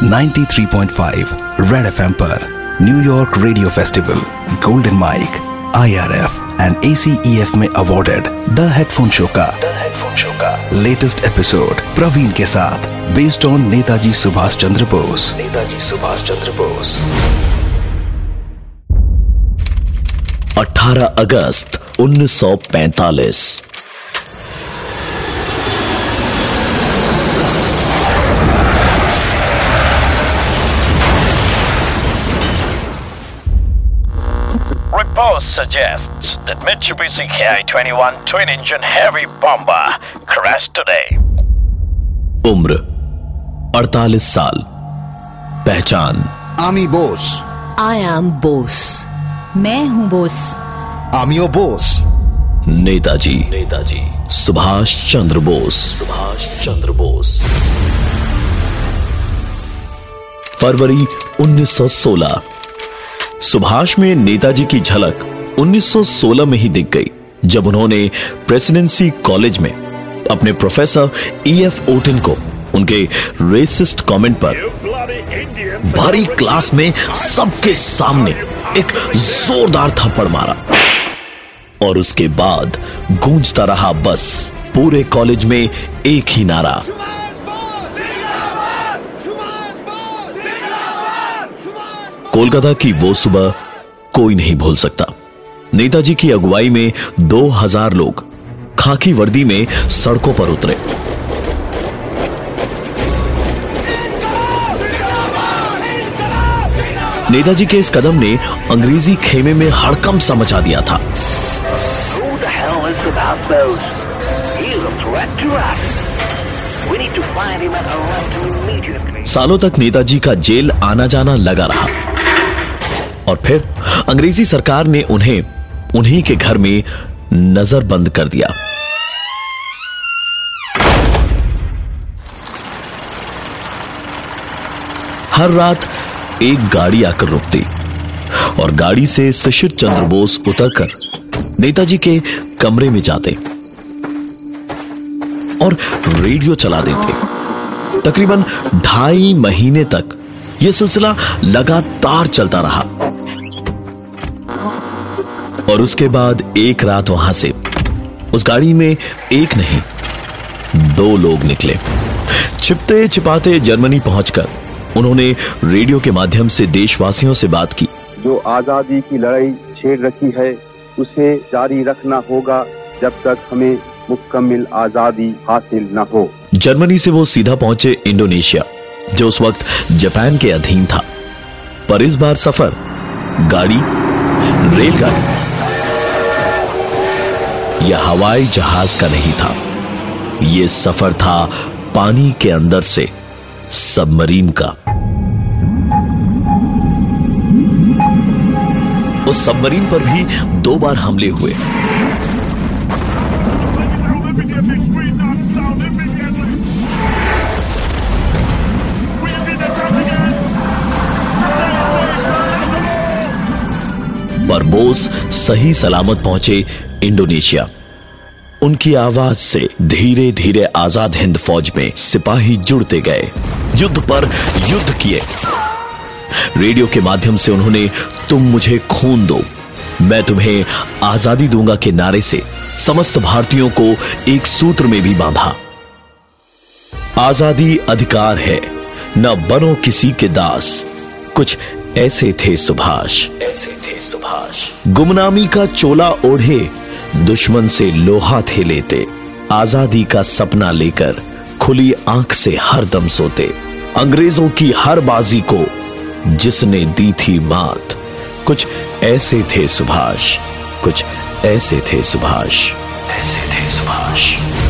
93.5 red FM पर New York radio festival golden mic IRF and ACEF में awarded the headphone show का the headphone show का latest episode Praveen के साथ based on Netaji Subhash Chandra Bose. Netaji Subhash Chandra Bose. 18 अगस्त 1945 Most suggests that Mitsubishi Ki-21 twin-engine heavy bomber crashed today. उम्र 48 साल पहचान आमी बोस आई एम बोस मैं हूँ बोस आमियो बोस नेताजी नेताजी सुभाष चंद्र बोस सुभाष चंद्र बोस फरवरी 1916 सौ सुभाष में नेताजी की झलक 1916 में ही दिख गई, जब उन्होंने प्रेसिडेंसी कॉलेज में अपने प्रोफेसर ई एफ़ ओटिन को उनके रेसिस्ट कमेंट पर भारी क्लास में सबके सामने एक जोरदार थप्पड़ मारा और उसके बाद गूंजता रहा बस, पूरे कॉलेज में एक ही नारा। कोलकाता की वो सुबह कोई नहीं भूल सकता। नेताजी की अगुवाई में 2000 लोग खाकी वर्दी में सड़कों पर उतरे। नेताजी के इस कदम ने अंग्रेज़ी खेमे में हड़कम सा मचा दिया था. सालों तक नेताजी का जेल आना जाना लगा रहा। और फिर अंग्रेज़ी सरकार ने उन्हें, उन्हीं के घर में नज़र बंद कर दिया। हर रात एक गाड़ी आकर रुकती और गाड़ी से शिशिर चंद्र बोस उतरकर नेताजी के कमरे में जाते और रेडियो चला देते। तकरीबन ढाई महीने तक यह सिलसिला लगातार चलता रहा। और उसके बाद एक रात वहाँ से। उस गाड़ी में एक नहीं दो लोग निकले। छिपते छिपाते जर्मनी पहुंचकर उन्होंने रेडियो के माध्यम से देशवासियों से बात की। जो आज़ादी की लड़ाई छेड़ रखी है उसे जारी रखना होगा जब तक हमें मुकम्मल आज़ादी हासिल न हो। जर्मनी से वो सीधा पहुँचे इंडोनेशिया जो उस वक्त जापान के अधीन था। पर इस बार सफ़र गाड़ी रेलगाड़ी या हवाई जहाज़ का नहीं था। यह सफ़र था पानी के अंदर से, सबमरीन का। उस सबमरीन पर भी दो बार हमले हुए। पर बोस सही सलामत पहुँचे इंडोनेशिया। उनकी आवाज़ से धीरे धीरे आज़ाद हिंद फौज में सिपाही जुड़ते गए। युद्ध पर युद्ध किए। रेडियो के माध्यम से उन्होंने, तुम मुझे खून दो। मैं तुम्हें आज़ादी दूँगा के नारे से समस्त भारतीयों को एक सूत्र में भी बांधा। आज़ादी अधिकार है। न बनो किसी के दास। कुछ ऐसे थे सुभाष। ऐसे थे सुभाष। गुमनामी का चोला ओढ़े। दुश्मन से लोहा थे लेते आज़ादी का सपना लेकर खुली आँख से हर दम सोते। अंग्रेज़ों की हर बाजी को जिसने दी थी मात। कुछ ऐसे थे सुभाष, कुछ ऐसे थे सुभाष। ऐसे थे सुभाष।